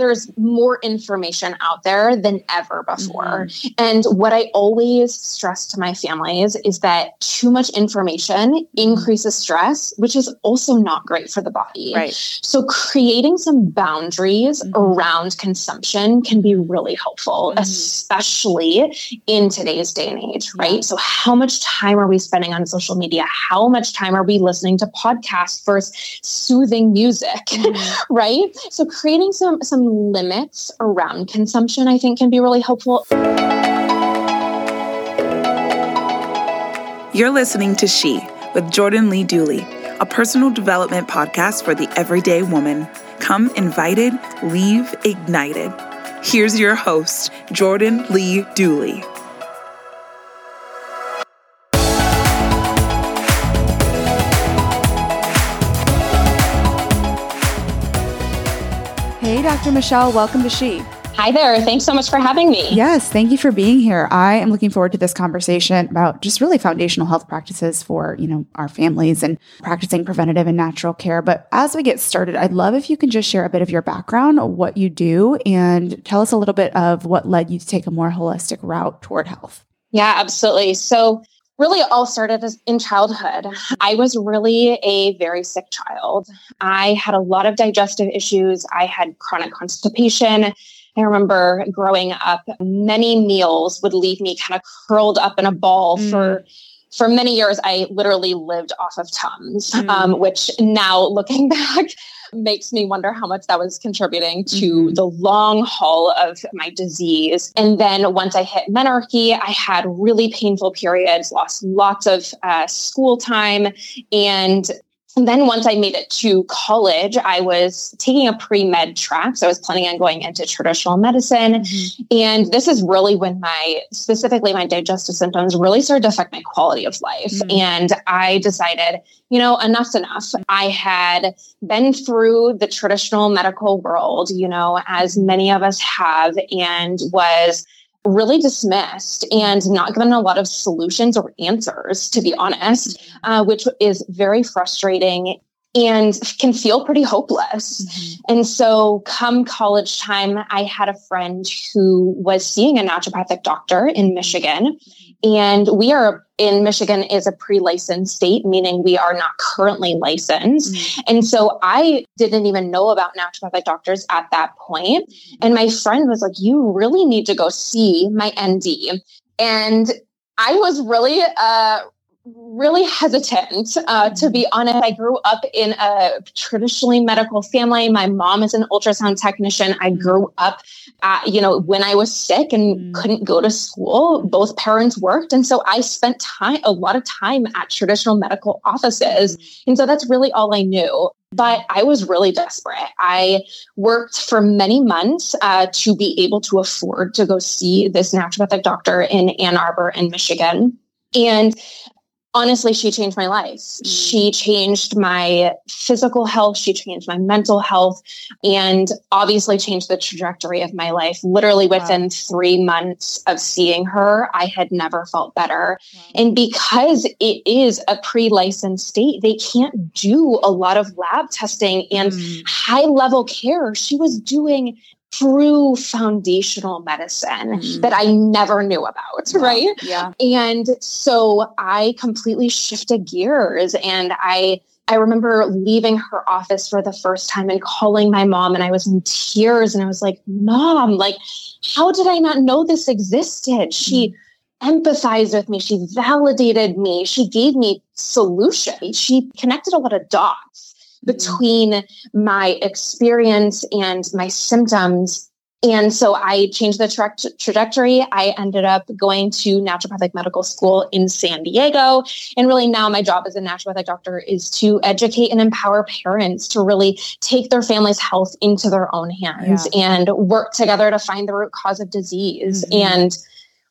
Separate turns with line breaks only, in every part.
there's more information out there than ever before. Mm-hmm. And what I always stress to my families is that too much information mm-hmm. increases stress, which is also not great for the body.
Right.
So creating some boundaries mm-hmm. around consumption can be really helpful, mm-hmm. especially in today's day and age, right? So how much time are we spending on social media? How much time are we listening to podcasts versus soothing music? Mm-hmm. right? So creating some some limits around consumption, I think, can be really helpful.
You're listening to She with Jordan Lee Dooley, a personal development podcast for the everyday woman. Come invited, leave ignited. Here's your host, Jordan Lee Dooley.
Dr. Michelle, welcome to She.
Hi there. Thanks so much for having me.
Yes, thank you for being here. I am looking forward to this conversation about just really foundational health practices for, you know, our families and practicing preventative and natural care. But as we get started, I'd love if you can just share a bit of your background, what you do, and tell us a little bit of what led you to take a more holistic route toward health.
Yeah, absolutely. So really all started in childhood. I was really a very sick child. I had a lot of digestive issues. I had chronic constipation. I remember growing up, many meals would leave me kind of curled up in a ball mm. for for many years. I literally lived off of Tums, mm. um, which now looking back makes me wonder how much that was contributing to mm-hmm. the long haul of my disease. And then once I hit menarche, I had really painful periods, lost lots of uh, school time, and and then once I made it to college, I was taking a pre med track. So I was planning on going into traditional medicine. Mm-hmm. And this is really when my, specifically my digestive symptoms really started to affect my quality of life. Mm-hmm. And I decided, you know, enough's enough. I had been through the traditional medical world, you know, as many of us have, and was really dismissed and not given a lot of solutions or answers, to be honest, uh, which is very frustrating and can feel pretty hopeless. Mm-hmm. And so, come college time, I had a friend who was seeing a naturopathic doctor in Michigan. And we are in Michigan is a pre-licensed state, meaning we are not currently licensed. Mm-hmm. And so I didn't even know about naturopathic doctors at that point. And my friend was like, you really need to go see my ND. And I was really uh, really hesitant uh, to be honest. I grew up in a traditionally medical family. My mom is an ultrasound technician. I grew up at, you know when i was sick and mm. couldn't go to school both parents worked. And so i spent time a lot of time at traditional medical offices. And so that's really all i knew. But I was really desperate. I worked for many months uh, to be able to afford to go see this naturopathic doctor in Ann Arbor in Michigan. And honestly, she changed my life. Mm. She changed my physical health. She changed my mental health and obviously changed the trajectory of my life. Literally within wow. three months of seeing her, I had never felt better. Wow. And because it is a pre licensed state, they can't do a lot of lab testing and mm. high level care. She was doing true foundational medicine mm. that I never knew about, right?
Yeah.
And so I completely shifted gears and I I remember leaving her office for the first time and calling my mom, and I was in tears. And I was like, Mom, like, how did I not know this existed? She mm-hmm. empathized with me, she validated me, she gave me solutions, she connected a lot of dots mm-hmm. Between my experience and my symptoms and so I changed the tra- trajectory. I ended up going to naturopathic medical school in San Diego. And really now my job as a naturopathic doctor is to educate and empower parents to really take their family's health into their own hands yeah. and work together to find the root cause of disease. Mm-hmm. And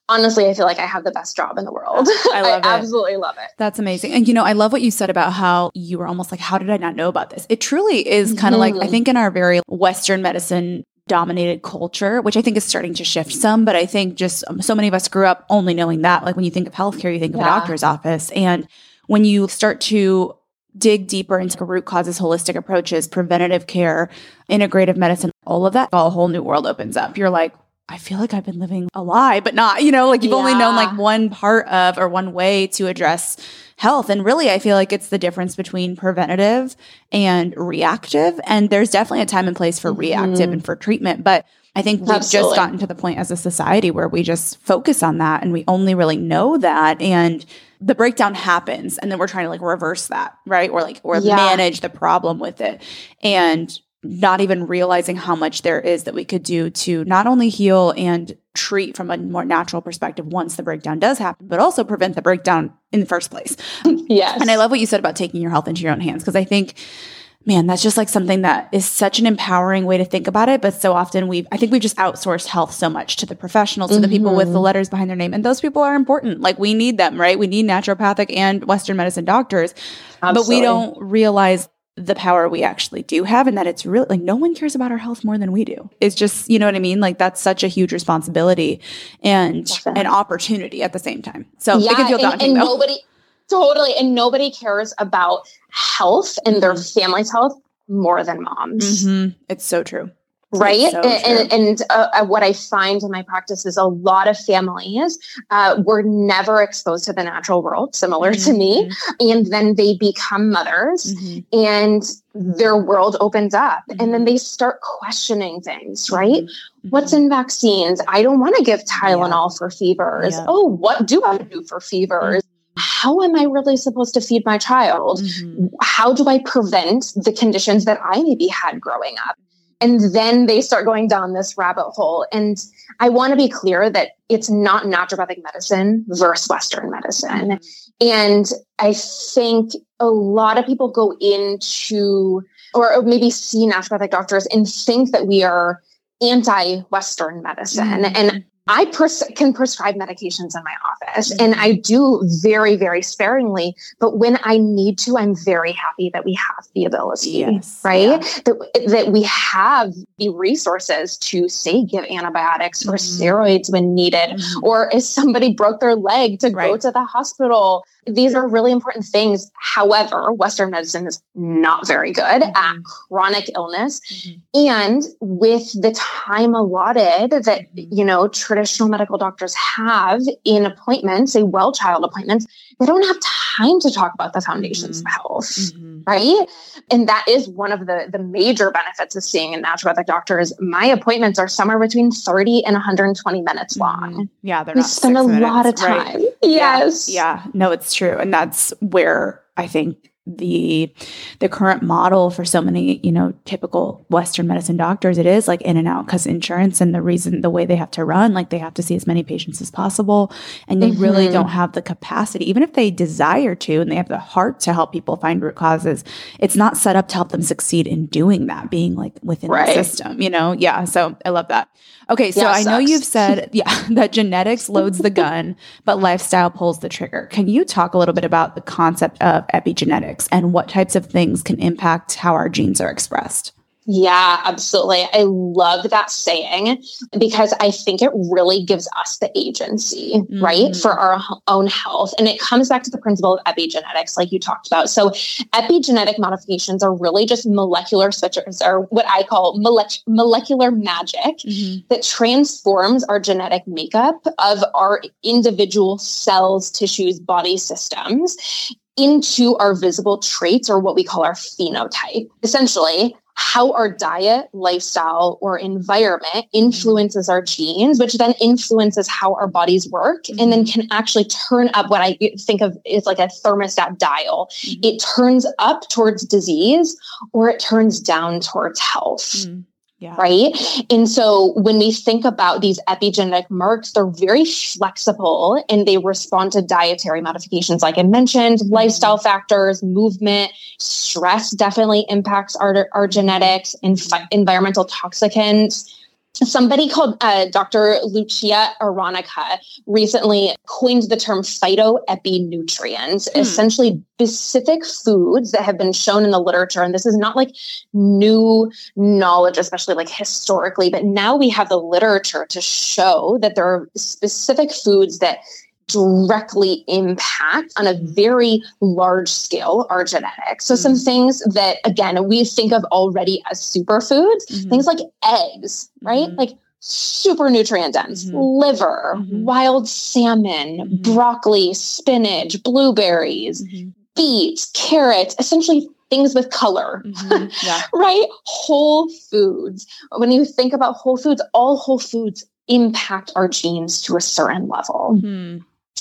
honestly, I feel like I have the best job in the world. I love I it. absolutely love it.
That's amazing. And you know, I love what you said about how you were almost like, how did I not know about this? It truly is kind of mm-hmm. like, I think in our very Western medicine dominated culture, which I think is starting to shift some. But I think just um, so many of us grew up only knowing that. Like when you think of healthcare, you think of a doctor's office. And when you start to dig deeper into root causes, holistic approaches, preventative care, integrative medicine, all of that, a whole new world opens up. You're like, I feel like I've been living a lie, but not, you know, like you've yeah. only known like one part of or one way to address health. And really, I feel like it's the difference between preventative and reactive. And there's definitely a time and place for mm-hmm. reactive and for treatment. But I think we've Absolutely. just gotten to the point as a society where we just focus on that and we only really know that. And the breakdown happens and then we're trying to like reverse that, right? Or like, or yeah. manage the problem with it. And not even realizing how much there is that we could do to not only heal and treat from a more natural perspective once the breakdown does happen, but also prevent the breakdown in the first place.
Yes.
And I love what you said about taking your health into your own hands because I think man, that's just like something that is such an empowering way to think about it. But so often we've, I think we've just outsourced health so much to the professionals, mm-hmm. to the people with the mm-hmm. letters behind their name. And those people are important. Like we need them, right? We need naturopathic and Western medicine doctors. Absolutely. But we don't realize the power we actually do have and that it's really like no one cares about our health more than we do. It's just, you know what I mean? Like that's such a huge responsibility and Definitely. an opportunity at the same time. So
yeah, it can feel daunting. And, and nobody totally and nobody cares about health and their mm-hmm. family's health more than moms.
Mm-hmm. It's so true
right so and, and uh, uh, what i find in my practice is a lot of families uh, were never exposed to the natural world similar mm-hmm. to me mm-hmm. and then they become mothers mm-hmm. and their world opens up mm-hmm. and then they start questioning things right mm-hmm. what's in vaccines i don't want to give tylenol yeah. for fevers yeah. oh what do i do for fevers mm-hmm. how am I really supposed to feed my child? Mm-hmm. How do I prevent the conditions that I maybe had growing up? And then they start going down this rabbit hole. And I want to be clear that it's not naturopathic medicine versus Western medicine. And I think a lot of people go into, or maybe see naturopathic doctors and think that we are anti Western medicine. Mm-hmm. And I pres- can prescribe medications in my office mm-hmm. and I do very, very sparingly. But when I need to, I'm very happy that we have the ability, yes. right? Yeah. That, that we have the resources to say give antibiotics mm-hmm. or steroids when needed, mm-hmm. or if somebody broke their leg to right. go to the hospital these are really important things. However, Western medicine is not very good mm-hmm. at chronic illness. Mm-hmm. And with the time allotted that, mm-hmm. you know, traditional medical doctors have in appointments, say well child appointments, they don't have time to talk about the foundations mm-hmm. of health. Mm-hmm. Right. And that is one of the, the major benefits of seeing a naturopathic doctor is my appointments are somewhere between 30 and 120 minutes mm-hmm. long.
Yeah. They're
we spend a minutes, lot of time. Right? Yes.
Yeah. yeah. No, it's true. And that's where I think the the current model for so many you know typical western medicine doctors it is like in and out because insurance and the reason the way they have to run like they have to see as many patients as possible and they mm-hmm. really don't have the capacity. Even if they desire to and they have the heart to help people find root causes it's not set up to help them succeed in doing that being like within right. the system you know? Yeah so i love that. Okay so yeah, i know you've said yeah that genetics loads the gun but lifestyle pulls the trigger. Can you talk a little bit about the concept of epigenetics and what types of things can impact how our genes are expressed.
Yeah, absolutely. I love that saying because I think it really gives us the agency, mm-hmm. right, for our own health. And it comes back to the principle of epigenetics, like you talked about. So, epigenetic modifications are really just molecular switches, or what I call mole- molecular magic mm-hmm. that transforms our genetic makeup of our individual cells, tissues, body systems into our visible traits or what we call our phenotype. Essentially, how our diet, lifestyle, or environment influences our genes, which then influences how our bodies work, mm-hmm. and then mm-hmm. can actually turn up what I think of is like a thermostat dial. Mm-hmm. It turns up towards disease or it turns down towards health. Mm-hmm. Yeah. Right. And so when we think about these epigenetic marks, they're very flexible and they respond to dietary modifications, like I mentioned, mm-hmm. lifestyle factors, movement, stress definitely impacts our, our genetics, and environmental toxicants somebody called uh, Dr. Lucia Aronica recently coined the term phytoepinutrients, hmm. essentially specific foods that have been shown in the literature. And this is not like new knowledge, especially like historically, but now we have the literature to show that there are specific foods that directly impact on a very large scale our genetics. So, mm-hmm. some things that, again, we think of already as superfoods, mm-hmm. things like eggs, right? Mm-hmm. Like super nutrient dense, mm-hmm. liver, mm-hmm. wild salmon, mm-hmm. broccoli, spinach, blueberries, beets, carrots, essentially things with color, yeah. right? Whole foods. When you think about whole foods, all whole foods impact our genes to a certain level.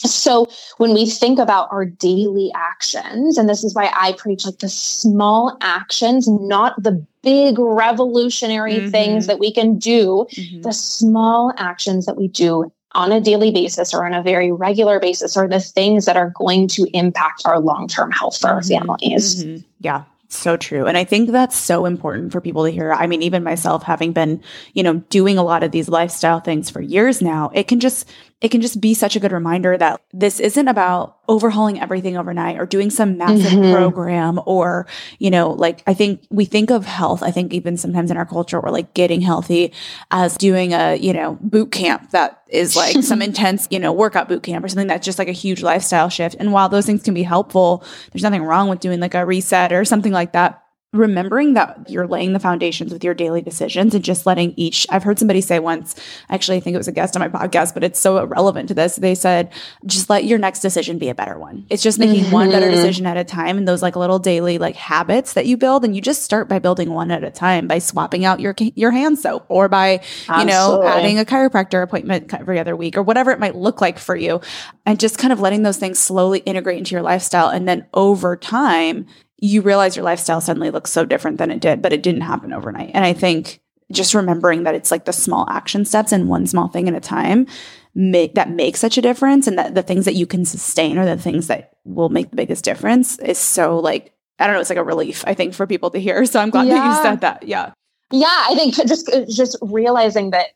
So when we think about our daily actions, and this is why I preach like the small actions, not the big revolutionary mm-hmm. things that we can do, mm-hmm. the small actions that we do on a daily basis or on a very regular basis are the things that are going to impact our long-term health for our mm-hmm. families.
Mm-hmm. Yeah, so true. And I think that's so important for people to hear. I mean, even myself having been, you know, doing a lot of these lifestyle things for years now, it can just it can just be such a good reminder that this isn't about overhauling everything overnight or doing some massive mm-hmm. program or, you know, like I think we think of health, I think even sometimes in our culture, we're like getting healthy as doing a, you know, boot camp that is like some intense, you know, workout boot camp or something that's just like a huge lifestyle shift. And while those things can be helpful, there's nothing wrong with doing like a reset or something like that remembering that you're laying the foundations with your daily decisions and just letting each I've heard somebody say once actually I think it was a guest on my podcast but it's so relevant to this they said just let your next decision be a better one it's just making mm-hmm. one better mm-hmm. decision at a time and those like little daily like habits that you build and you just start by building one at a time by swapping out your your hand soap or by Absolutely. you know adding a chiropractor appointment every other week or whatever it might look like for you and just kind of letting those things slowly integrate into your lifestyle and then over time you realize your lifestyle suddenly looks so different than it did, but it didn't happen overnight. And I think just remembering that it's like the small action steps and one small thing at a time make that make such a difference and that the things that you can sustain or the things that will make the biggest difference is so like I don't know, it's like a relief, I think, for people to hear. So I'm glad yeah. that you said that. Yeah.
Yeah, I think just just realizing that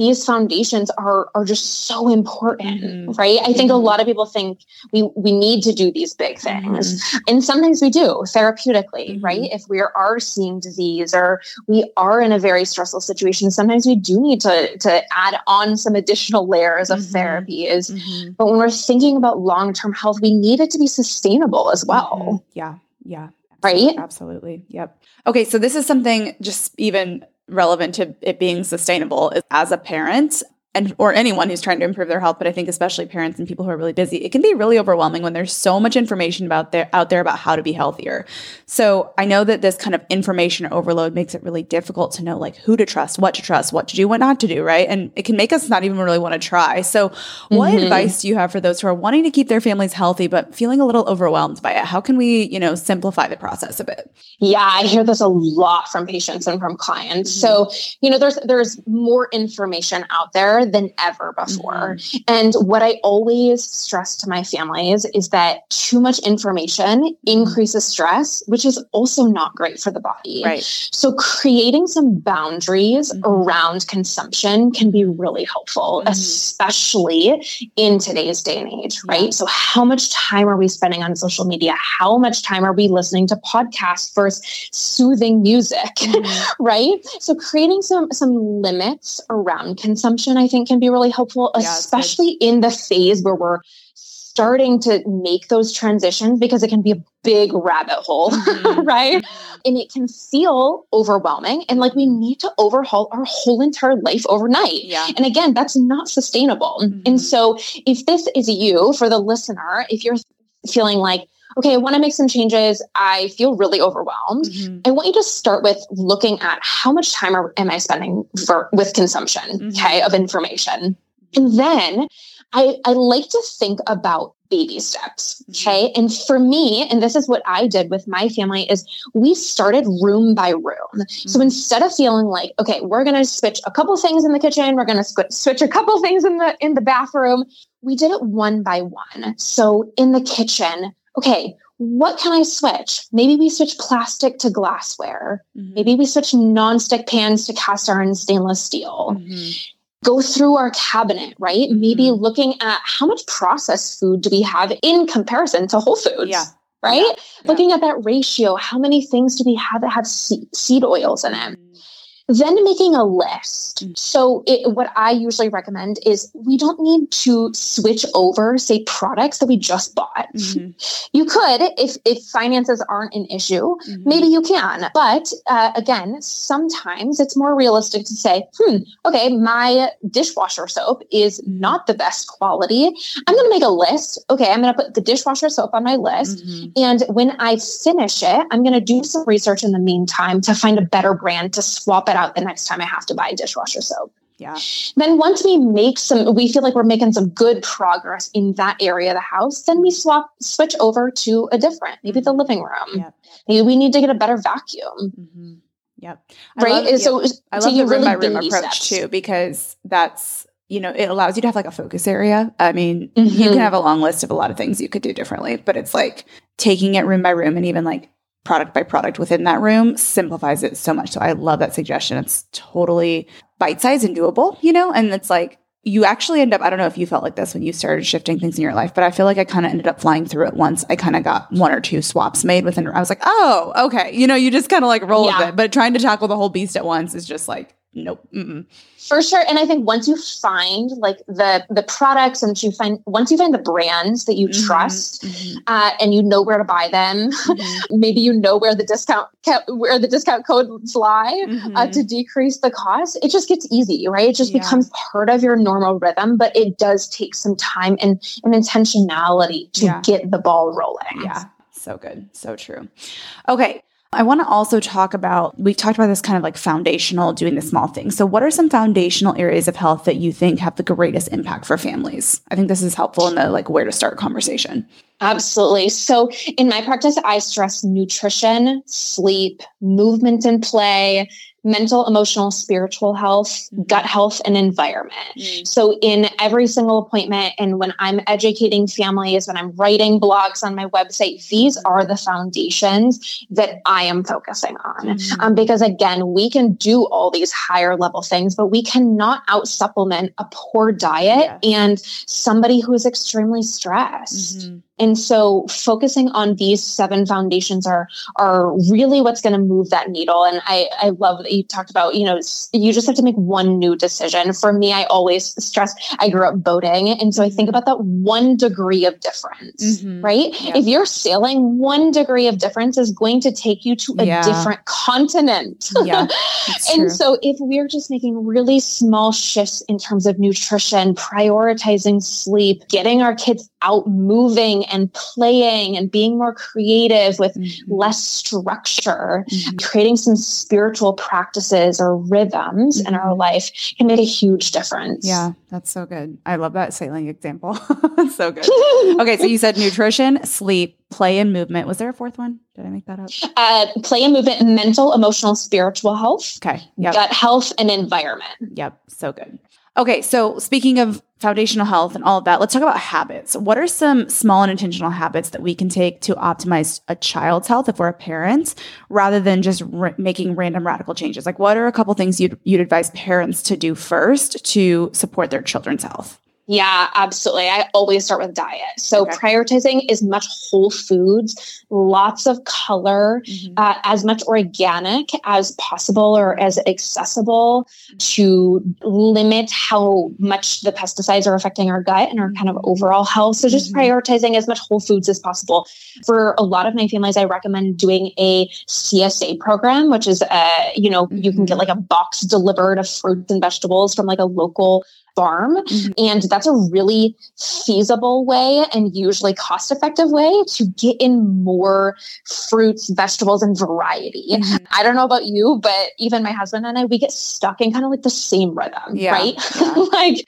these foundations are are just so important mm-hmm. right i think mm-hmm. a lot of people think we we need to do these big things mm-hmm. and sometimes we do therapeutically mm-hmm. right if we are seeing disease or we are in a very stressful situation sometimes we do need to to add on some additional layers of mm-hmm. therapies mm-hmm. but when we're thinking about long-term health we need it to be sustainable as well
yeah yeah
right
absolutely yep okay so this is something just even relevant to it being sustainable is as a parent and or anyone who's trying to improve their health but i think especially parents and people who are really busy it can be really overwhelming when there's so much information about there out there about how to be healthier. So i know that this kind of information overload makes it really difficult to know like who to trust what to trust what to do what not to do right? And it can make us not even really want to try. So what mm-hmm. advice do you have for those who are wanting to keep their families healthy but feeling a little overwhelmed by it? How can we you know simplify the process a bit?
Yeah i hear this a lot from patients and from clients. Mm-hmm. so you know there's there's more information out there than ever before. Mm-hmm. And what I always stress to my families is that too much information mm-hmm. increases stress, which is also not great for the body.
Right.
So creating some boundaries mm-hmm. around consumption can be really helpful, mm-hmm. especially in today's day and age, right? Yeah. So how much time are we spending on social media? How much time are we listening to podcasts versus soothing music? Mm-hmm. right? So creating some some limits around consumption, I think can be really helpful, yeah, especially in the phase where we're starting to make those transitions because it can be a big rabbit hole, mm-hmm. right? Mm-hmm. And it can feel overwhelming and like we need to overhaul our whole entire life overnight.
Yeah.
And again, that's not sustainable. Mm-hmm. And so if this is you for the listener, if you're feeling like, okay, I want to make some changes. I feel really overwhelmed. Mm-hmm. I want you to start with looking at how much time are, am I spending for with consumption, mm-hmm. okay, of information. And then I, I like to think about baby steps. Mm-hmm. Okay. And for me, and this is what I did with my family is we started room by room. Mm-hmm. So instead of feeling like, okay, we're going to switch a couple things in the kitchen, we're going to switch a couple things in the, in the bathroom, we did it one by one. So in the kitchen, okay, what can I switch? Maybe we switch plastic to glassware. Mm-hmm. Maybe we switch nonstick pans to cast iron stainless steel. Mm-hmm go through our cabinet, right? Mm-hmm. Maybe looking at how much processed food do we have in comparison to whole foods?
Yeah.
Right? Yeah. Looking at that ratio, how many things do we have that have seed oils in it? Then making a list. Mm. So it, what I usually recommend is we don't need to switch over, say, products that we just bought. Mm-hmm. You could, if if finances aren't an issue, mm-hmm. maybe you can. But uh, again, sometimes it's more realistic to say, hmm, okay, my dishwasher soap is mm-hmm. not the best quality. I'm going to make a list. Okay, I'm going to put the dishwasher soap on my list, mm-hmm. and when I finish it, I'm going to do some research in the meantime to find a better brand to swap it out the next time I have to buy dishwasher soap.
Yeah.
Then once we make some, we feel like we're making some good progress in that area of the house, then we swap, switch over to a different, maybe the living room. Yep. Maybe we need to get a better vacuum.
Mm-hmm. Yep.
I right. Love, so,
yep. I love the room really by room approach steps. too, because that's, you know, it allows you to have like a focus area. I mean, mm-hmm. you can mm-hmm. have a long list of a lot of things you could do differently, but it's like taking it room by room and even like product by product within that room simplifies it so much. So I love that suggestion. It's totally bite sized and doable, you know? And it's like, you actually end up, I don't know if you felt like this when you started shifting things in your life, but I feel like I kind of ended up flying through it once. I kind of got one or two swaps made within, I was like, oh, okay. You know, you just kind of like roll yeah. with it. But trying to tackle the whole beast at once is just like, nope. Mm-mm.
For sure. And I think once you find like the the products and you find once you find the brands that you mm-hmm, trust mm-hmm. Uh, and you know where to buy them, mm-hmm. maybe you know where the discount where the discount codes lie uh, mm-hmm. to decrease the cost. It just gets easy, right? It just yeah. becomes part of your normal rhythm, but it does take some time and, and intentionality to yeah. get the ball rolling.
Yeah. So good. So true. Okay. I want to also talk about, we talked about this kind of like foundational, doing the small things. So, what are some foundational areas of health that you think have the greatest impact for families? I think this is helpful in the like where to start conversation.
Absolutely. So, in my practice, I stress nutrition, sleep, movement and play, mental, emotional, spiritual health, mm-hmm. gut health, and environment. Mm-hmm. So, in every single appointment, and when I'm educating families, when I'm writing blogs on my website, these mm-hmm. are the foundations that I am focusing on. Mm-hmm. Um, because again, we can do all these higher level things, but we cannot out supplement a poor diet yes. and somebody who is extremely stressed. Mm-hmm. And so focusing on these seven foundations are are really what's going to move that needle. And I, I love that you talked about, you know, you just have to make one new decision. For me, I always stress I grew up boating. And so I think about that one degree of difference, mm-hmm. right? Yeah. If you're sailing, one degree of difference is going to take you to a yeah. different continent. Yeah. and so if we're just making really small shifts in terms of nutrition, prioritizing sleep, getting our kids out moving and playing and being more creative with mm-hmm. less structure, mm-hmm. creating some spiritual practices or rhythms mm-hmm. in our mm-hmm. life can make a huge difference.
Yeah, that's so good. I love that sailing example. so good. okay, so you said nutrition, sleep, play and movement. Was there a fourth one? Did I make that up?
Uh, play and movement, mental, emotional, spiritual health.
Okay.
Yep. Gut health and environment.
Yep. So good. Okay, so speaking of foundational health and all of that, let's talk about habits. What are some small and intentional habits that we can take to optimize a child's health if we're a parent, rather than just r- making random radical changes? Like, what are a couple things you'd, you'd advise parents to do first to support their children's health?
Yeah, absolutely. I always start with diet. So okay. prioritizing as much whole foods, lots of color, mm-hmm. uh, as much organic as possible or as accessible to limit how much the pesticides are affecting our gut and our kind of mm-hmm. overall health. So just mm-hmm. prioritizing as much whole foods as possible. For a lot of my families, I recommend doing a CSA program, which is, uh, you know, mm-hmm. you can get mm-hmm. like a box delivered of fruits and vegetables from like a local farm. Mm-hmm. And that's a really feasible way and usually cost effective way to get in more fruits, vegetables, and variety. Mm-hmm. I don't know about you, but even my husband and I, we get stuck in kind of like the same rhythm, yeah. right? Yeah. like,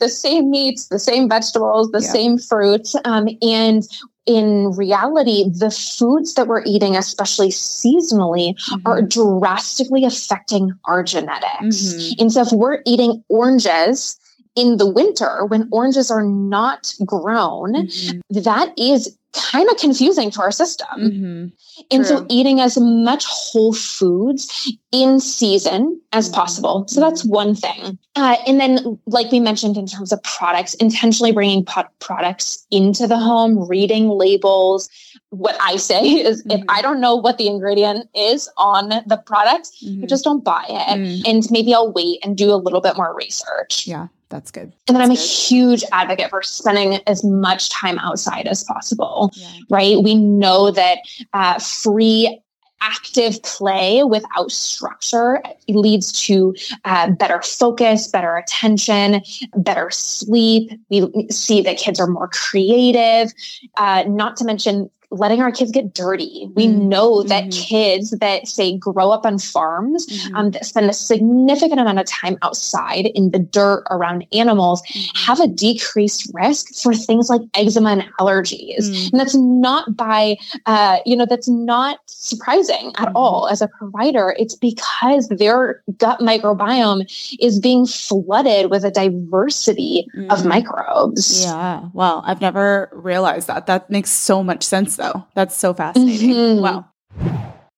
the same meats, the same vegetables, the yeah. same fruits. Um, and in reality, the foods that we're eating, especially seasonally, mm-hmm. are drastically affecting our genetics. Mm-hmm. And so if we're eating oranges in the winter when oranges are not grown, mm-hmm. that is kind of confusing to our system. Mm-hmm. And so eating as much whole foods in season as mm-hmm. possible. So that's mm-hmm. one thing. Uh, and then, like we mentioned, in terms of products, intentionally bringing pot- products into the home, reading labels. What I say is mm-hmm. if I don't know what the ingredient is on the product, mm-hmm. I just don't buy it. Mm. And maybe I'll wait and do a little bit more research.
Yeah. That's good.
And then
I'm
good. a huge advocate for spending as much time outside as possible, yeah. right? We know that uh, free active play without structure leads to uh, better focus, better attention, better sleep. We see that kids are more creative, uh, not to mention letting our kids get dirty. We mm-hmm. know that mm-hmm. kids that say grow up on farms mm-hmm. um, that spend a significant amount of time outside in the dirt around animals mm-hmm. have a decreased risk for things like eczema and allergies. Mm. And that's not by, uh, you know, that's not surprising at mm-hmm. all as a provider. It's because their gut microbiome is being flooded with a diversity of mm. microbes.
Yeah. Well, I've never realized that. That makes so much sense though. That's so fascinating. Mm-hmm. Wow.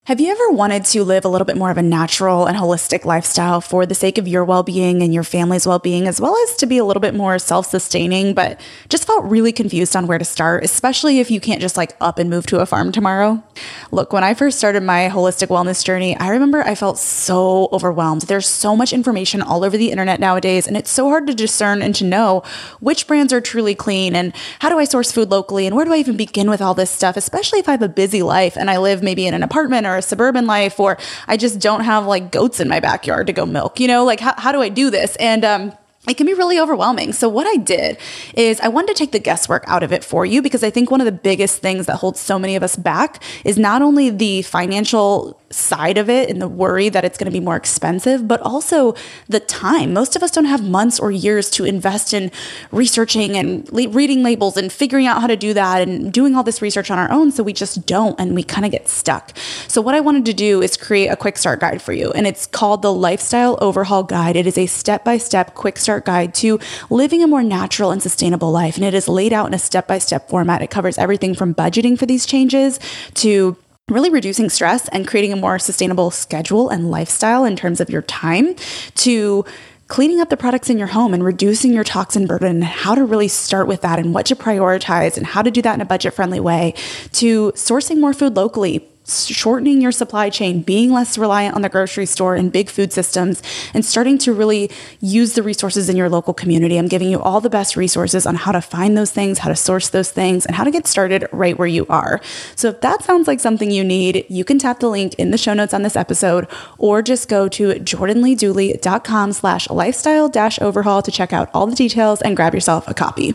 Have you ever wanted to live a little bit more of a natural and holistic lifestyle for the sake of your well being and your family's well being, as well as to be a little bit more self sustaining, but just felt really confused on where to start, especially if you can't just like up and move to a farm tomorrow? Look, when I first started my holistic wellness journey, I remember I felt so overwhelmed. There's so much information all over the internet nowadays, and it's so hard to discern and to know which brands are truly clean and how do I source food locally and where do I even begin with all this stuff, especially if I have a busy life and I live maybe in an apartment or a suburban life, or I just don't have like goats in my backyard to go milk, you know, like how, how do I do this? And, um, it can be really overwhelming. So, what I did is I wanted to take the guesswork out of it for you because I think one of the biggest things that holds so many of us back is not only the financial side of it and the worry that it's going to be more expensive, but also the time. Most of us don't have months or years to invest in researching and le- reading labels and figuring out how to do that and doing all this research on our own. So we just don't and we kind of get stuck. So, what I wanted to do is create a quick start guide for you, and it's called the Lifestyle Overhaul Guide. It is a step by step quick start guide to living a more natural and sustainable life, and it is laid out in a step by step format. It covers everything from budgeting for these changes to really reducing stress and creating a more sustainable schedule and lifestyle in terms of your time to cleaning up the products in your home and reducing your toxin burden. And how to really start with that and what to prioritize and how to do that in a budget friendly way to sourcing more food locally shortening your supply chain, being less reliant on the grocery store and big food systems, and starting to really use the resources in your local community. I'm giving you all the best resources on how to find those things, how to source those things, and how to get started right where you are. So if that sounds like something you need, you can tap the link in the show notes on this episode, or just go to jordanleedooley.com slash lifestyle dash overhaul to check out all the details and grab yourself a copy.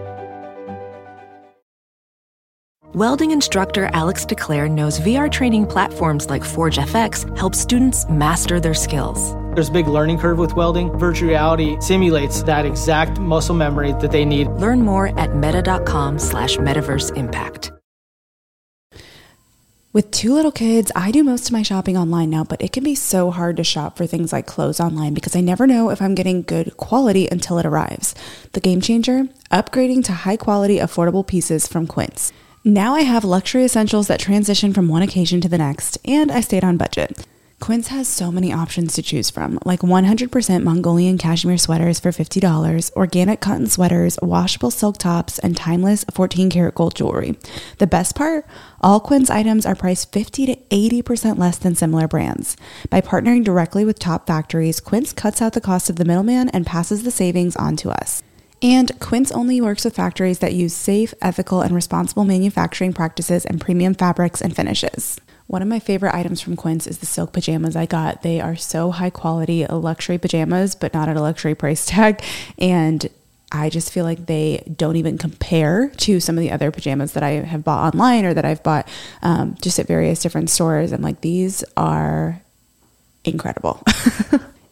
Welding instructor Alex DeClaire knows VR training platforms like Forge FX help students master their skills.
There's a big learning curve with welding. Virtual reality simulates that exact muscle memory that they need.
Learn more at meta.com slash metaverse impact.
With two little kids, I do most of my shopping online now, but it can be so hard to shop for things like clothes online because I never know if I'm getting good quality until it arrives. The game changer? Upgrading to high quality, affordable pieces from Quince. Now I have luxury essentials that transition from one occasion to the next, and I stayed on budget. Quince has so many options to choose from, like 100% Mongolian cashmere sweaters for $50, organic cotton sweaters, washable silk tops, and timeless 14 karat gold jewelry. The best part? All Quince items are priced 50 to 80% less than similar brands. By partnering directly with top factories, Quince cuts out the cost of the middleman and passes the savings on to us. And Quince only works with factories that use safe, ethical, and responsible manufacturing practices and premium fabrics and finishes. One of my favorite items from Quince is the silk pajamas I got. They are so high quality, luxury pajamas, but not at a luxury price tag. And I just feel like they don't even compare to some of the other pajamas that I have bought online or that I've bought um, just at various different stores. And like these are incredible.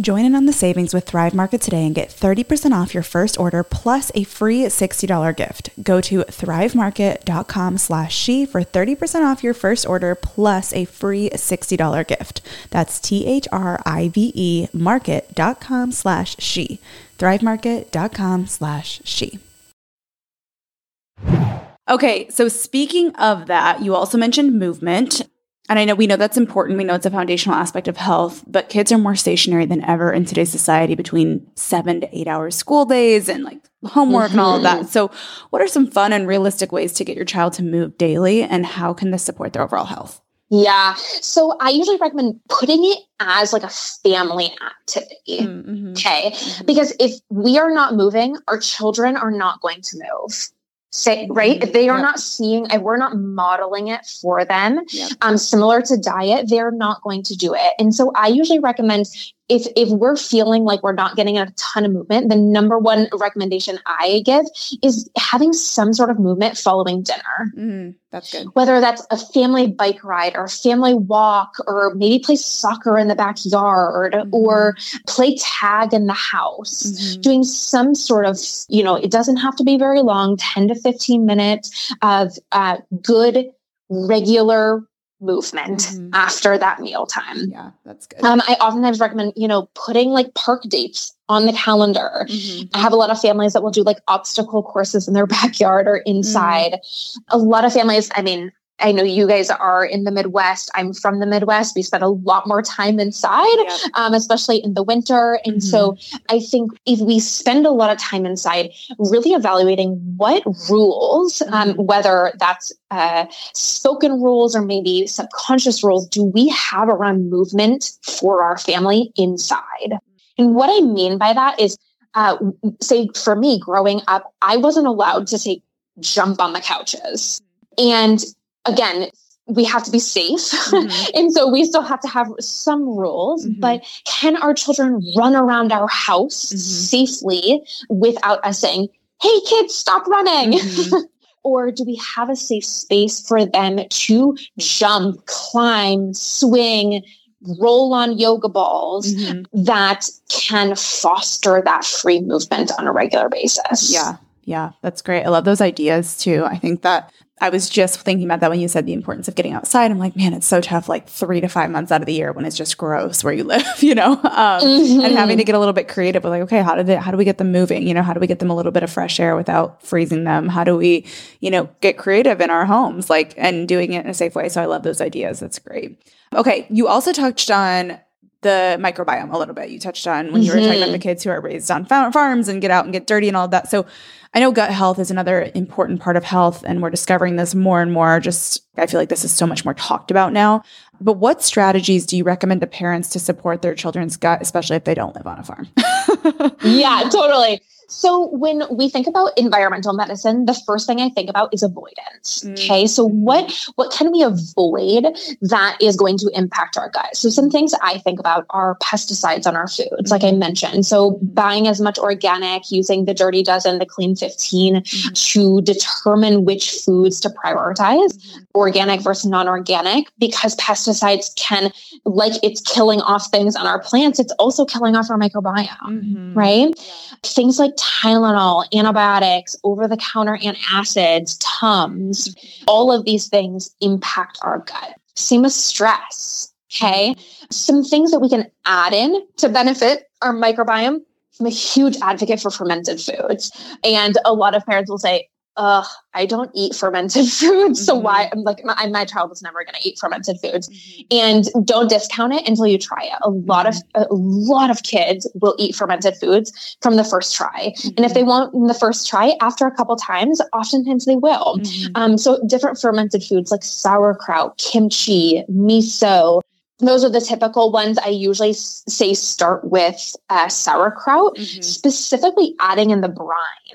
Join in on the savings with Thrive Market today and get 30% off your first order plus a free $60 gift. Go to thrivemarket.com slash she for 30% off your first order plus a free $60 gift. That's T-H-R-I-V-E market.com slash she. thrivemarket.com slash she. Okay, so speaking of that, you also mentioned movement. And I know we know that's important. We know it's a foundational aspect of health, but kids are more stationary than ever in today's society between seven to eight hours school days and like homework mm-hmm. and all of that. Mm-hmm. So, what are some fun and realistic ways to get your child to move daily, and how can this support their overall health?
Yeah. So I usually recommend putting it as like a family activity. Mm-hmm. Okay. Mm-hmm. Because if we are not moving, our children are not going to move say right if they are yep. not seeing if we're not modeling it for them yep. um similar to diet they're not going to do it and so i usually recommend if if we're feeling like we're not getting a ton of movement, the number one recommendation I give is having some sort of movement following dinner.
Mm, that's good.
Whether that's a family bike ride or a family walk, or maybe play soccer in the backyard, mm-hmm. or play tag in the house. Mm-hmm. Doing some sort of, you know, it doesn't have to be very long, ten to fifteen minutes of uh, good regular movement mm-hmm. after that meal time.
Yeah, that's good.
Um, I oftentimes recommend, you know, putting like park dates on the calendar. Mm-hmm. I have a lot of families that will do like obstacle courses in their backyard or inside. Mm-hmm. A lot of families, I mean, I know you guys are in the Midwest. I'm from the Midwest. We spend a lot more time inside, yep. um, especially in the winter. And mm-hmm. so I think if we spend a lot of time inside, really evaluating what rules, um, mm-hmm. whether that's uh, spoken rules or maybe subconscious rules, do we have around movement for our family inside? And what I mean by that is, uh, say for me growing up, I wasn't allowed to take jump on the couches. And again, we have to be safe. Mm-hmm. and so we still have to have some rules, mm-hmm. but can our children run around our house mm-hmm. safely without us saying, Hey kids, stop running? Mm-hmm. or do we have a safe space for them to jump, climb, swing, roll on yoga balls mm-hmm. that can foster that free movement on a regular basis?
Yeah. Yeah, that's great. I love those ideas too. I think that I was just thinking about that when you said the importance of getting outside. I'm like, man, it's so tough, like three to five months out of the year when it's just gross where you live, you know, um, mm-hmm. and having to get a little bit creative with like, okay, how do they, how do we get them moving? You know, how do we get them a little bit of fresh air without freezing them? How do we, you know, get creative in our homes, like, and doing it in a safe way? So I love those ideas. That's great. Okay, you also touched on the microbiome a little bit. You touched on when you were talking about mm-hmm. the kids who are raised on farms and get out and get dirty and all of that. So I know gut health is another important part of health, and we're discovering this more and more. Just, I feel like this is so much more talked about now. But what strategies do you recommend to parents to support their children's gut, especially if they don't live on a farm?
yeah, totally. So when we think about environmental medicine, the first thing I think about is avoidance. Mm. Okay. So what what can we avoid that is going to impact our gut? So some things I think about are pesticides on our foods, like I mm-hmm. mentioned. So buying as much organic, using the dirty dozen, the clean 15 mm-hmm. to determine which foods to prioritize, mm-hmm. organic versus non-organic, because pesticides can, like it's killing off things on our plants, it's also killing off our microbiome. Mm-hmm. Right? Yeah. Things like Tylenol, antibiotics, over the counter antacids, Tums, all of these things impact our gut. Same with stress. Okay. Some things that we can add in to benefit our microbiome. I'm a huge advocate for fermented foods. And a lot of parents will say, ugh, I don't eat fermented foods. Mm-hmm. So why I'm like, my, my child was never going to eat fermented foods mm-hmm. and don't discount it until you try it. A lot of, mm-hmm. a lot of kids will eat fermented foods from the first try. Mm-hmm. And if they mm-hmm. won't in the first try after a couple times, oftentimes they will. Mm-hmm. Um, so different fermented foods like sauerkraut, kimchi, miso, those are the typical ones I usually say start with uh, sauerkraut, mm-hmm. specifically adding in the brine.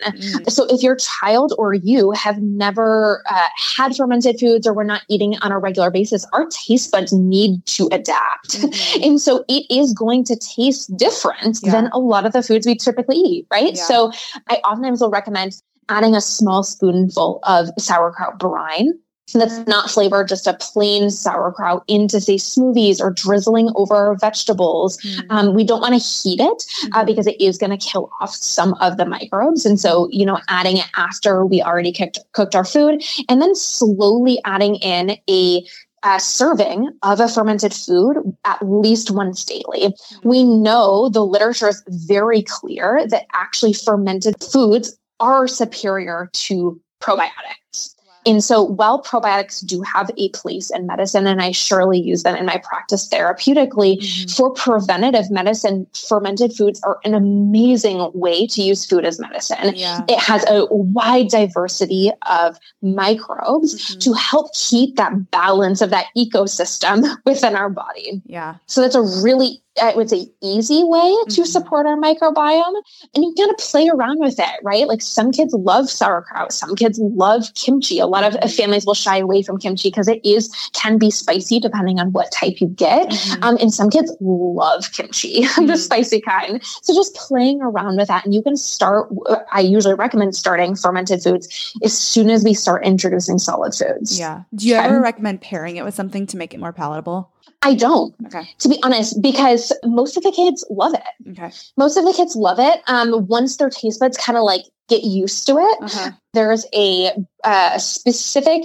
Mm-hmm. So if your child or you have never uh, had fermented foods or we're not eating on a regular basis, our taste buds need to adapt. Mm-hmm. And so it is going to taste different yeah. than a lot of the foods we typically eat, right? Yeah. So I oftentimes will recommend adding a small spoonful of sauerkraut brine that's not flavored, just a plain sauerkraut into say smoothies or drizzling over vegetables. Mm-hmm. Um, we don't want to heat it uh, mm-hmm. because it is going to kill off some of the microbes. And so, you know, adding it after we already cooked, cooked our food and then slowly adding in a a serving of a fermented food at least once daily. Mm-hmm. We know the literature is very clear that actually fermented foods are superior to probiotics. And so while probiotics do have a place in medicine, and I surely use them in my practice therapeutically, mm-hmm. for preventative medicine, fermented foods are an amazing way to use food as medicine. Yeah. It has a wide diversity of microbes mm-hmm. to help keep that balance of that ecosystem within our body.
Yeah.
So that's a really I would say easy way mm-hmm. to support our microbiome. And you kind of play around with it, right? Like some kids love sauerkraut, some kids love kimchi. A lot of uh, mm-hmm. families will shy away from kimchi because it is can be spicy depending on what type you get. Mm-hmm. Um, and some kids love kimchi, the mm-hmm. spicy kind. So just playing around with that, and you can start. I usually recommend starting fermented foods as soon as we start introducing solid foods.
Yeah. Do you ever recommend pairing it with something to make it more palatable?
I don't, okay. to be honest, because most of the kids love it. Okay. Most of the kids love it. Um, once their taste buds kind of like get used to it, uh-huh. there's a, uh, specific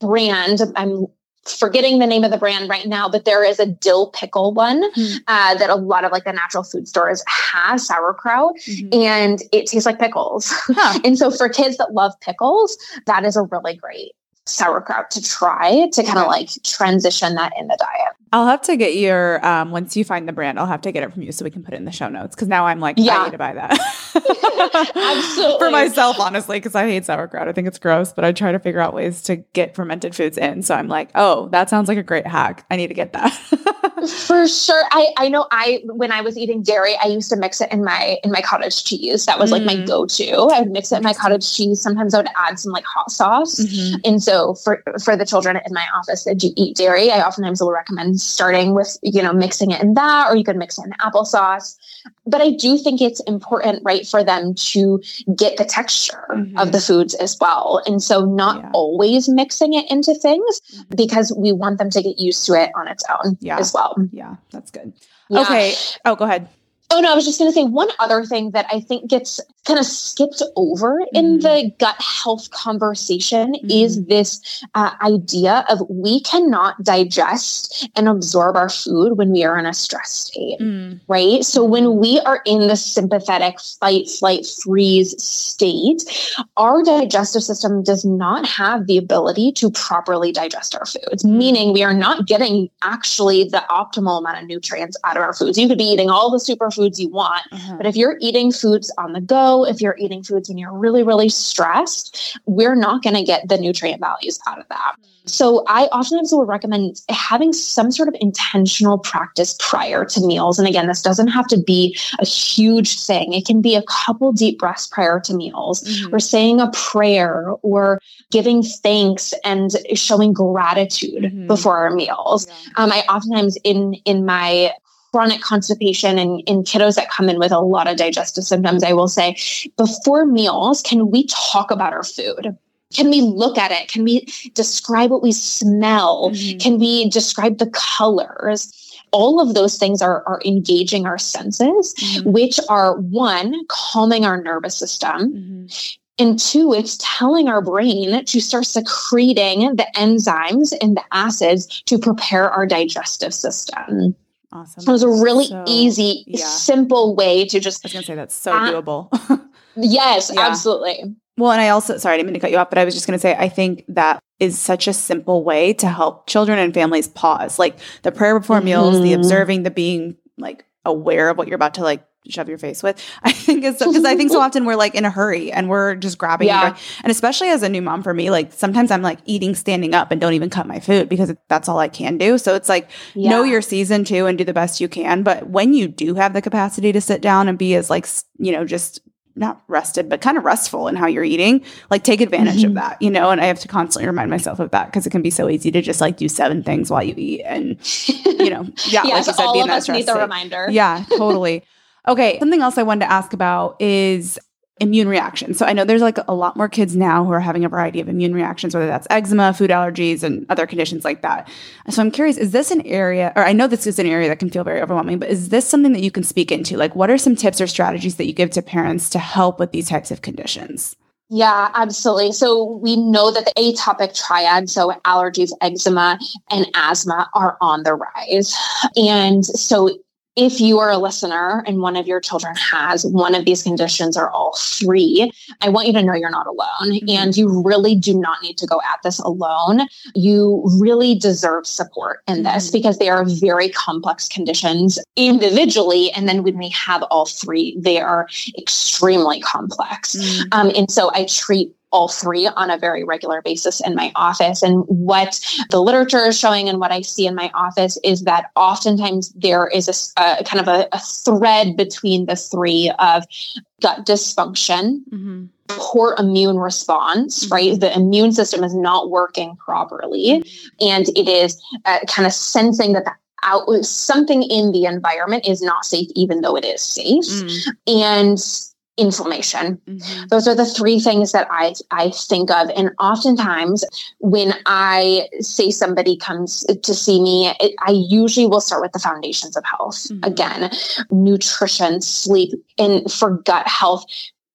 brand. I'm forgetting the name of the brand right now, but there is a dill pickle one mm-hmm. uh, that a lot of like the natural food stores have sauerkraut, mm-hmm. and it tastes like pickles. Huh. and so for kids that love pickles, that is a really great sauerkraut to try to kind of like transition that in the diet.
I'll have to get your um, once you find the brand, I'll have to get it from you so we can put it in the show notes because now I'm like, yeah. I need to buy that. Absolutely. For myself, honestly, because I hate sauerkraut. I think it's gross, but I try to figure out ways to get fermented foods in. So I'm like, oh, that sounds like a great hack. I need to get that.
For sure. I, I know I when I was eating dairy, I used to mix it in my in my cottage cheese. That was like my mm. go-to. I would mix it in my cottage cheese. Sometimes I would add some like hot sauce. Mm-hmm. And so for for the children in my office that do eat dairy, I oftentimes will recommend starting with, you know, mixing it in that, or you could mix it in applesauce. But I do think it's important, right, for them to get the texture mm-hmm. of the foods as well. And so not yeah. always mixing it into things mm-hmm. because we want them to get used to it on its own yeah. as well.
Yeah, that's good. Yeah. Okay. Oh, go ahead.
Oh no, I was just going to say one other thing that I think gets kind of skipped over mm-hmm. in the gut health conversation mm-hmm. is this uh, idea of we cannot digest and absorb our food when we are in a stress state, mm. right? So when mm-hmm. we are in the sympathetic fight, flight, freeze state, our digestive system does not have the ability to properly digest our foods, mm. meaning we are not getting actually the optimal amount of nutrients out of our foods. You could be eating all the superfoods you want, uh-huh. but if you're eating foods on the go, if you're eating foods when you're really, really stressed, we're not going to get the nutrient values out of that. So I oftentimes will recommend having some sort of intentional practice prior to meals. And again, this doesn't have to be a huge thing. It can be a couple deep breaths prior to meals mm-hmm. or saying a prayer or giving thanks and showing gratitude mm-hmm. before our meals. Yeah. Um, I oftentimes in, in my chronic constipation and in kiddos that come in with a lot of digestive symptoms, I will say, before meals, can we talk about our food? Can we look at it? Can we describe what we smell? Mm-hmm. Can we describe the colors? All of those things are, are engaging our senses, mm-hmm. which are one, calming our nervous system. Mm-hmm. And two, it's telling our brain to start secreting the enzymes and the acids to prepare our digestive system. Awesome. It was a really so, easy, yeah. simple way to just.
I was going to say that's so uh, doable.
yes, yeah. absolutely.
Well, and I also, sorry, I didn't mean to cut you off, but I was just going to say, I think that is such a simple way to help children and families pause. Like the prayer before mm-hmm. meals, the mm-hmm. observing, the being like aware of what you're about to like shove your face with. I think it's because I think so often we're like in a hurry and we're just grabbing yeah. and, and especially as a new mom for me, like sometimes I'm like eating standing up and don't even cut my food because that's all I can do. So it's like yeah. know your season too and do the best you can. But when you do have the capacity to sit down and be as like, you know, just not rested, but kind of restful in how you're eating, like take advantage mm-hmm. of that, you know? And I have to constantly remind myself of that because it can be so easy to just like do seven things while you eat and, you know,
yeah, yes, like you said, all of us need the reminder.
Yeah, totally. Okay. Something else I wanted to ask about is immune reactions. So I know there's like a lot more kids now who are having a variety of immune reactions, whether that's eczema, food allergies, and other conditions like that. So I'm curious, is this an area, or I know this is an area that can feel very overwhelming, but is this something that you can speak into? Like, what are some tips or strategies that you give to parents to help with these types of conditions?
Yeah, absolutely. So we know that the atopic triad, so allergies, eczema, and asthma are on the rise. And so if you are a listener and one of your children has one of these conditions or all three, I want you to know you're not alone mm-hmm. and you really do not need to go at this alone. You really deserve support in this mm-hmm. because they are very complex conditions individually. And then when we have all three, they are extremely complex. Mm-hmm. Um, and so I treat all three on a very regular basis in my office. And what the literature is showing and what I see in my office is that oftentimes there is a, a kind of a, a, thread between the three of gut dysfunction. Mm-hmm. Poor immune response, mm-hmm. right? The immune system is not working properly. Mm-hmm. And it is uh, kind of sensing that the out something in the environment is not safe even though it is safe mm. and inflammation. Mm-hmm. Those are the three things that I I think of and oftentimes when I say somebody comes to see me it, I usually will start with the foundations of health. Mm-hmm. Again, nutrition, sleep and for gut health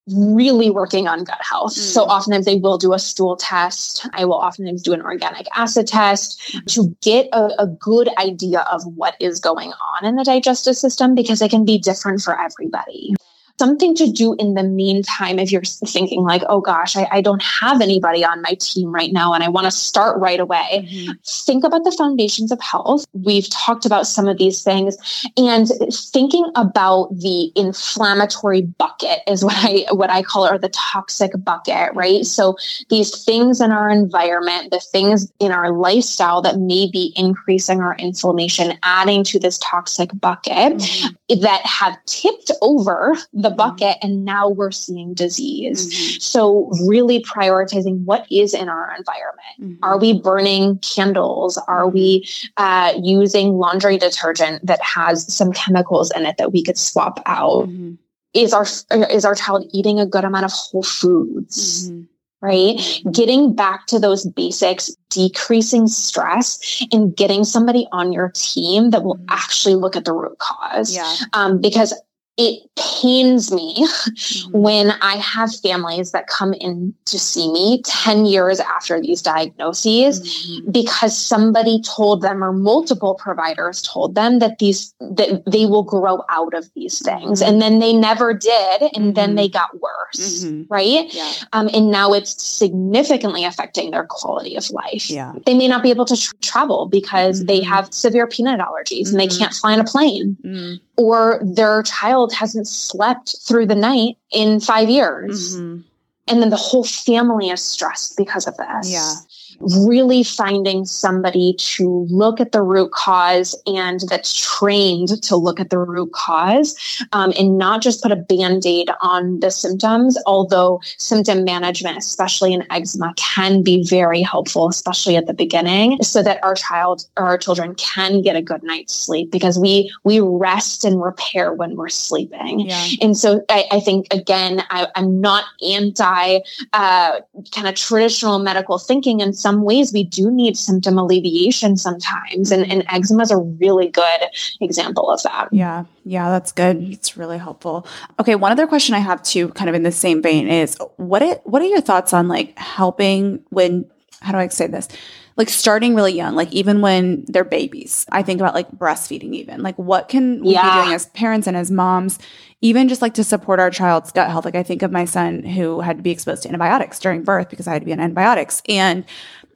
really working on gut health. Mm. So oftentimes they will do a stool test. I will oftentimes do an organic acid test mm. to get a, a, good idea of what is going on in the digestive system because it can be different for everybody something to do in the meantime if you're thinking like oh gosh I, I don't have anybody on my team right now and i want to start right away mm-hmm. think about the foundations of health we've talked about some of these things and thinking about the inflammatory bucket is what i what i call it or the toxic bucket right so these things in our environment the things in our lifestyle that may be increasing our inflammation adding to this toxic bucket mm-hmm. that have tipped over the the bucket and now we're seeing disease. Mm-hmm. So really prioritizing what is in our environment. Mm-hmm. Are we burning candles? Are we uh, using laundry detergent that has some chemicals in it that we could swap out? Mm-hmm. Is our is our child eating a good amount of whole foods? Mm-hmm right? Mm-hmm. Getting back to those basics, decreasing stress, and getting somebody on your team that will mm-hmm. actually look at the root cause. Yeah. Um, because it pains me mm-hmm. when I have families that come in to see me 10 years after these diagnoses mm-hmm. because somebody told them or multiple providers told them that these that they will grow out of these things mm-hmm. and then they never did and then they mm-hmm. got worse mm-hmm. right yeah. um, and now it's significantly affecting their quality of life
yeah.
they may not be able to tr- travel because they have severe peanut allergies and they can't fly on a plane or their child hasn't slept through the night in five years. Mm-hmm. And then the whole family is stressed because of this.
Yeah
really finding somebody to look at the root cause and that's trained to look at the root cause um, and not just put a band-aid on the symptoms although symptom management especially in eczema can be very helpful especially at the beginning so that our child or our children can get a good night's sleep because we we rest and repair when we're sleeping
yeah.
and so I, I think again I, am not anti uh, kind of traditional medical thinking and some ways we do need symptom alleviation sometimes. And, and eczema is a really good example of that.
Yeah. Yeah, that's good. It's really helpful. Okay, one other question I have too, kind of in the same vein, is what it, what are your thoughts on like helping when how do I say this? Like starting really young, like even when they're babies. I think about like breastfeeding, even like what can we yeah. be doing as parents and as moms, even just like to support our child's gut health. Like I think of my son who had to be exposed to antibiotics during birth because I had to be on antibiotics. And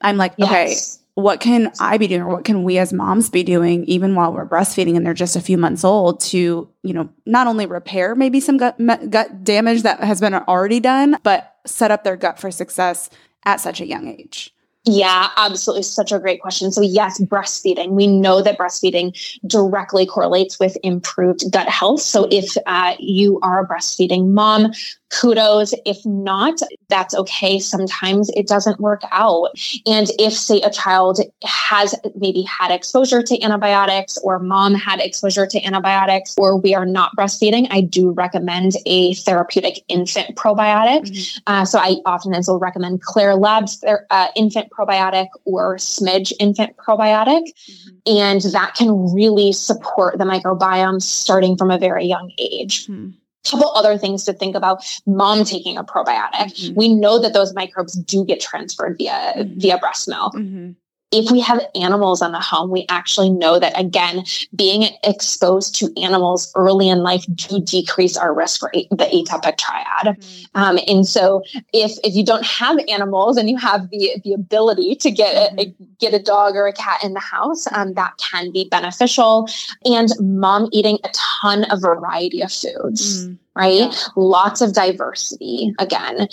I'm like, yes. okay, what can I be doing or what can we as moms be doing even while we're breastfeeding and they're just a few months old to, you know, not only repair maybe some gut gut damage that has been already done, but set up their gut for success at such a young age.
Yeah, absolutely. Such a great question. So, yes, breastfeeding. We know that breastfeeding directly correlates with improved gut health. So, if uh, you are a breastfeeding mom, kudos. If not, that's okay. Sometimes it doesn't work out. And if, say, a child has maybe had exposure to antibiotics or mom had exposure to antibiotics or we are not breastfeeding, I do recommend a therapeutic infant probiotic. Mm-hmm. Uh, so I often as will recommend Klaire Labs uh, infant probiotic or Smidge infant probiotic. Mm-hmm. And that can really support the microbiome starting from a very young age. Mm-hmm couple other things to think about mom taking a probiotic mm-hmm. we know that those microbes do get transferred via mm-hmm. via breast milk mm-hmm if we have animals in the home, we actually know that again, being exposed to animals early in life do decrease our risk for the atopic triad. Mm-hmm. Um, and so, if if you don't have animals and you have the the ability to get mm-hmm. a, get a dog or a cat in the house, um, that can be beneficial. And mom eating a ton of variety of foods. Mm-hmm right? Yeah. Lots of diversity. Again,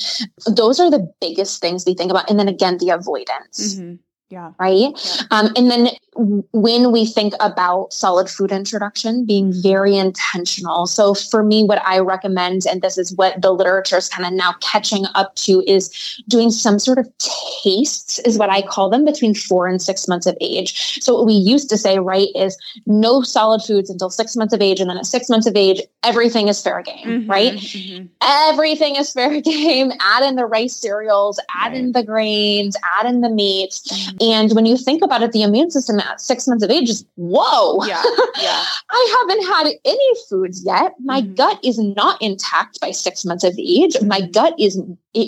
those are the biggest things we think about. And then again, the avoidance. Mm-hmm.
Yeah.
Right. Yeah. Um, and then when we think about solid food introduction, being very intentional. So for me, what I recommend, and this is what the literature is kind of now catching up to, is doing some sort of tastes, is what I call them, between four and six months of age. So what we used to say, right, is no solid foods until six months of age. And then at six months of age, everything is fair game, mm-hmm, right? Mm-hmm. Everything is fair game. Add in the rice cereals, add right. in the grains, add in the meats. Mm-hmm. And when you think about it, the immune system at six months of age is whoa.
Yeah. Yeah.
I haven't had any foods yet. My mm-hmm. gut is not intact by six months of age. Mm-hmm. My gut is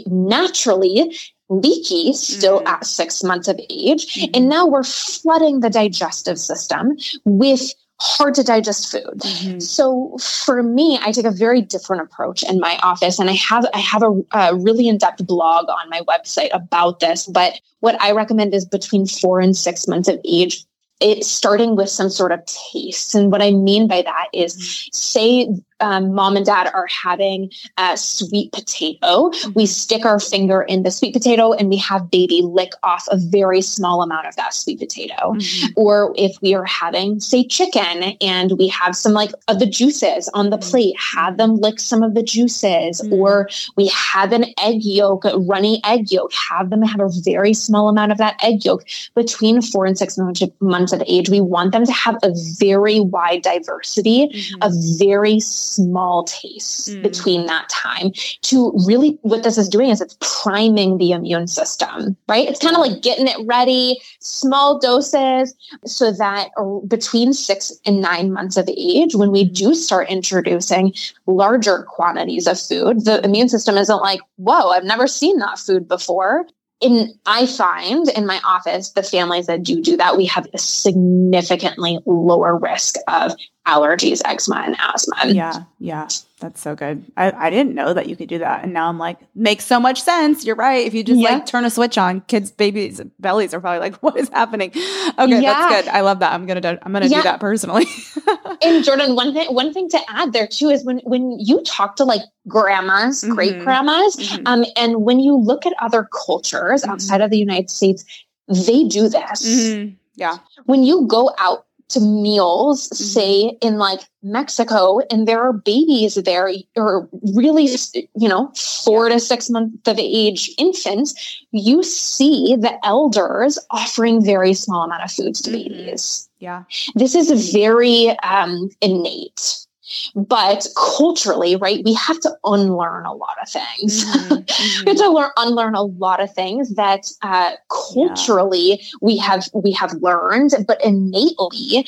naturally leaky still mm-hmm. at six months of age. Mm-hmm. And now we're flooding the digestive system with hard to digest food. Mm-hmm. So for me, I take a very different approach in my office, and I have I have a, a really in depth blog on my website about this. But what I recommend is between four and six months of age. It's starting with some sort of taste. And what I mean by that is, mm-hmm. say um, mom and dad are having a sweet potato, mm-hmm. we stick our finger in the sweet potato and we have baby lick off a very small amount of that sweet potato. Mm-hmm. Or if we are having, say, chicken and we have some like of the juices on the mm-hmm. plate, have them lick some of the juices. Mm-hmm. Or we have an egg yolk, a runny egg yolk, have them have a very small amount of that egg yolk between four and six months of age. We want them to have a very wide diversity of very small tastes mm. between that time to really what this is doing is it's priming the immune system, right? It's kind of like getting it ready, small doses, so that between six and nine months of age, when we do start introducing larger quantities of food, the immune system isn't like, whoa, I've never seen that food before in I find in my office the families that do do that we have a significantly lower risk of allergies, eczema, and asthma.
Yeah, yeah, that's so good. I, I didn't know that you could do that, and now I'm like, makes so much sense. You're right. If you just yeah. like turn a switch on, kids' babies' bellies are probably like, "What is happening?" Okay, yeah. that's good. I love that. I'm gonna do, I'm gonna yeah. do that personally.
and Jordan, one thing one thing to add there too is when when you talk to like grandmas, mm-hmm. great grandmas, mm-hmm. um, and when you look at other cultures mm-hmm. outside of the United States, they do this.
Mm-hmm. Yeah.
When you go out to meals, mm-hmm. say in like Mexico, and there are babies there, or really, you know, four to six months of age infants, you see the elders offering very small amount of foods to mm-hmm. babies.
Yeah.
This is a very um, innate but culturally right we have to unlearn a lot of things mm-hmm, mm-hmm. we have to learn unlearn a lot of things that uh, culturally yeah. we have we have learned but innately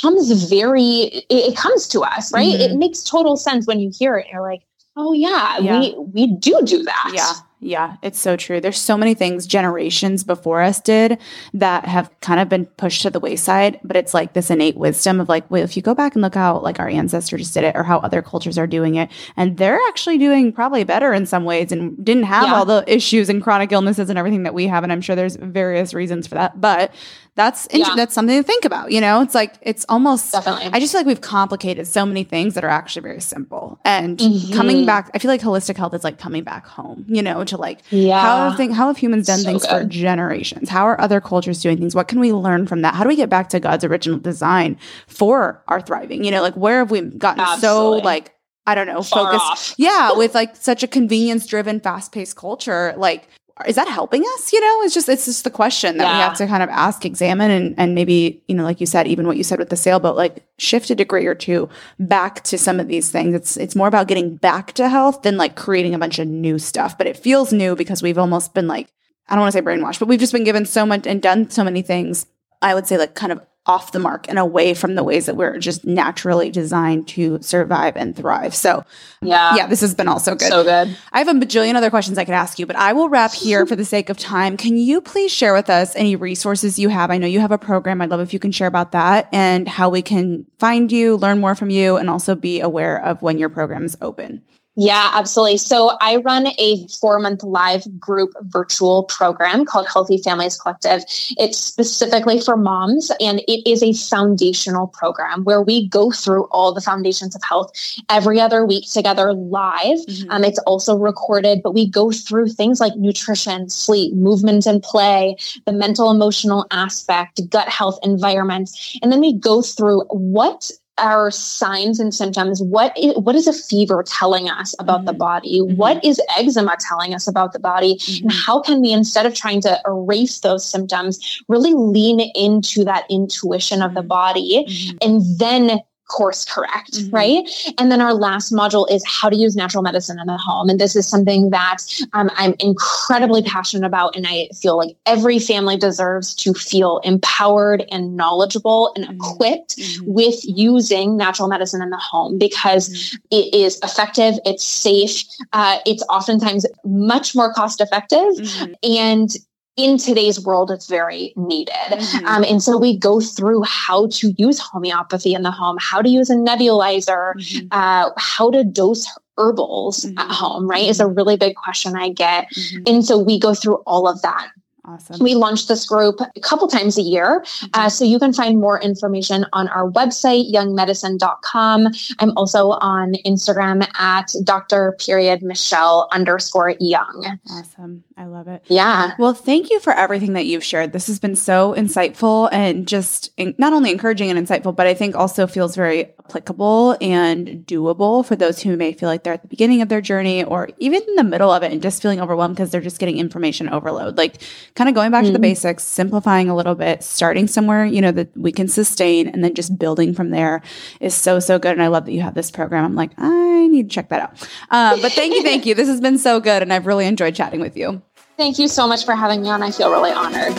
comes very it, it comes to us right mm-hmm. it makes total sense when you hear it you're like oh yeah, yeah, we we do do that
yeah yeah, it's so true. There's so many things generations before us did that have kind of been pushed to the wayside, but it's like this innate wisdom of like, well, if you go back and look how like our ancestors did it or how other cultures are doing it, and they're actually doing probably better in some ways and didn't have yeah. all the issues and chronic illnesses and everything that we have. And I'm sure there's various reasons for that, but that's int- yeah. that's something to think about. You know, it's like it's almost
definitely.
I just feel like we've complicated so many things that are actually very simple. And mm-hmm. coming back, I feel like holistic health is like coming back home. You know, to like
yeah.
how have thing, how have humans done so things good. for generations? How are other cultures doing things? What can we learn from that? How do we get back to God's original design for our thriving? You know, like where have we gotten Absolutely. so like I don't know, Far focused. Off. Yeah, with like such a convenience driven, fast paced culture. Like is that helping us? You know, it's just it's just the question that yeah. we have to kind of ask, examine, and and maybe you know, like you said, even what you said with the sailboat, like shift a degree or two back to some of these things. It's it's more about getting back to health than like creating a bunch of new stuff. But it feels new because we've almost been like I don't want to say brainwashed, but we've just been given so much and done so many things. I would say like kind of off the mark and away from the ways that we're just naturally designed to survive and thrive. So,
yeah,
yeah, this has been also good.
So good.
I have a bajillion other questions I could ask you, but I will wrap here for the sake of time. Can you please share with us any resources you have? I know you have a program. I'd love if you can share about that and how we can find you, learn more from you, and also be aware of when your program is open.
Yeah, absolutely. So I run a four month live group virtual program called Healthy Families Collective. It's specifically for moms and it is a foundational program where we go through all the foundations of health every other week together live. Mm-hmm. Um, it's also recorded, but we go through things like nutrition, sleep, movement and play, the mental emotional aspect, gut health, environment. And then we go through what our signs and symptoms what is, what is a fever telling us about mm-hmm. the body mm-hmm. what is eczema telling us about the body mm-hmm. and how can we instead of trying to erase those symptoms really lean into that intuition of the mm-hmm. body mm-hmm. and then course correct, mm-hmm. right? And then our last module is how to use natural medicine in the home. And this is something that um, I'm incredibly passionate about. And I feel like every family deserves to feel empowered and knowledgeable and mm-hmm. equipped mm-hmm. with using natural medicine in the home because mm-hmm. it is effective, it's safe, uh, it's oftentimes much more cost effective. Mm-hmm. And in today's world, it's very needed. Mm-hmm. Um, and so we go through how to use homeopathy in the home, how to use a nebulizer, mm-hmm. uh, how to dose herbals mm-hmm. at home, right? Is a mm-hmm. really big question I get. Mm-hmm. And so we go through all of that.
Awesome.
We launch this group a couple times a year. Mm-hmm. Uh, so you can find more information on our website, youngmedicine.com. I'm also on Instagram at Dr. period Michelle underscore young.
Awesome. I love it.
Yeah.
Well, thank you for everything that you've shared. This has been so insightful and just in, not only encouraging and insightful, but I think also feels very applicable and doable for those who may feel like they're at the beginning of their journey or even in the middle of it and just feeling overwhelmed because they're just getting information overload. Like
kind of going back mm-hmm. to the mm-hmm. basics, simplifying a little bit, starting somewhere, you know, that we can sustain and then just building from there is so, so good. And I love that you have this program. I'm like, I need to check that out. Uh, but thank you. Thank you. This has been so good. And I've really enjoyed chatting with you.
Thank you so much for having me on. I feel really honored.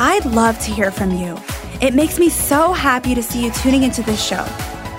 I'd love to hear from you. It makes me so happy to see you tuning into this show.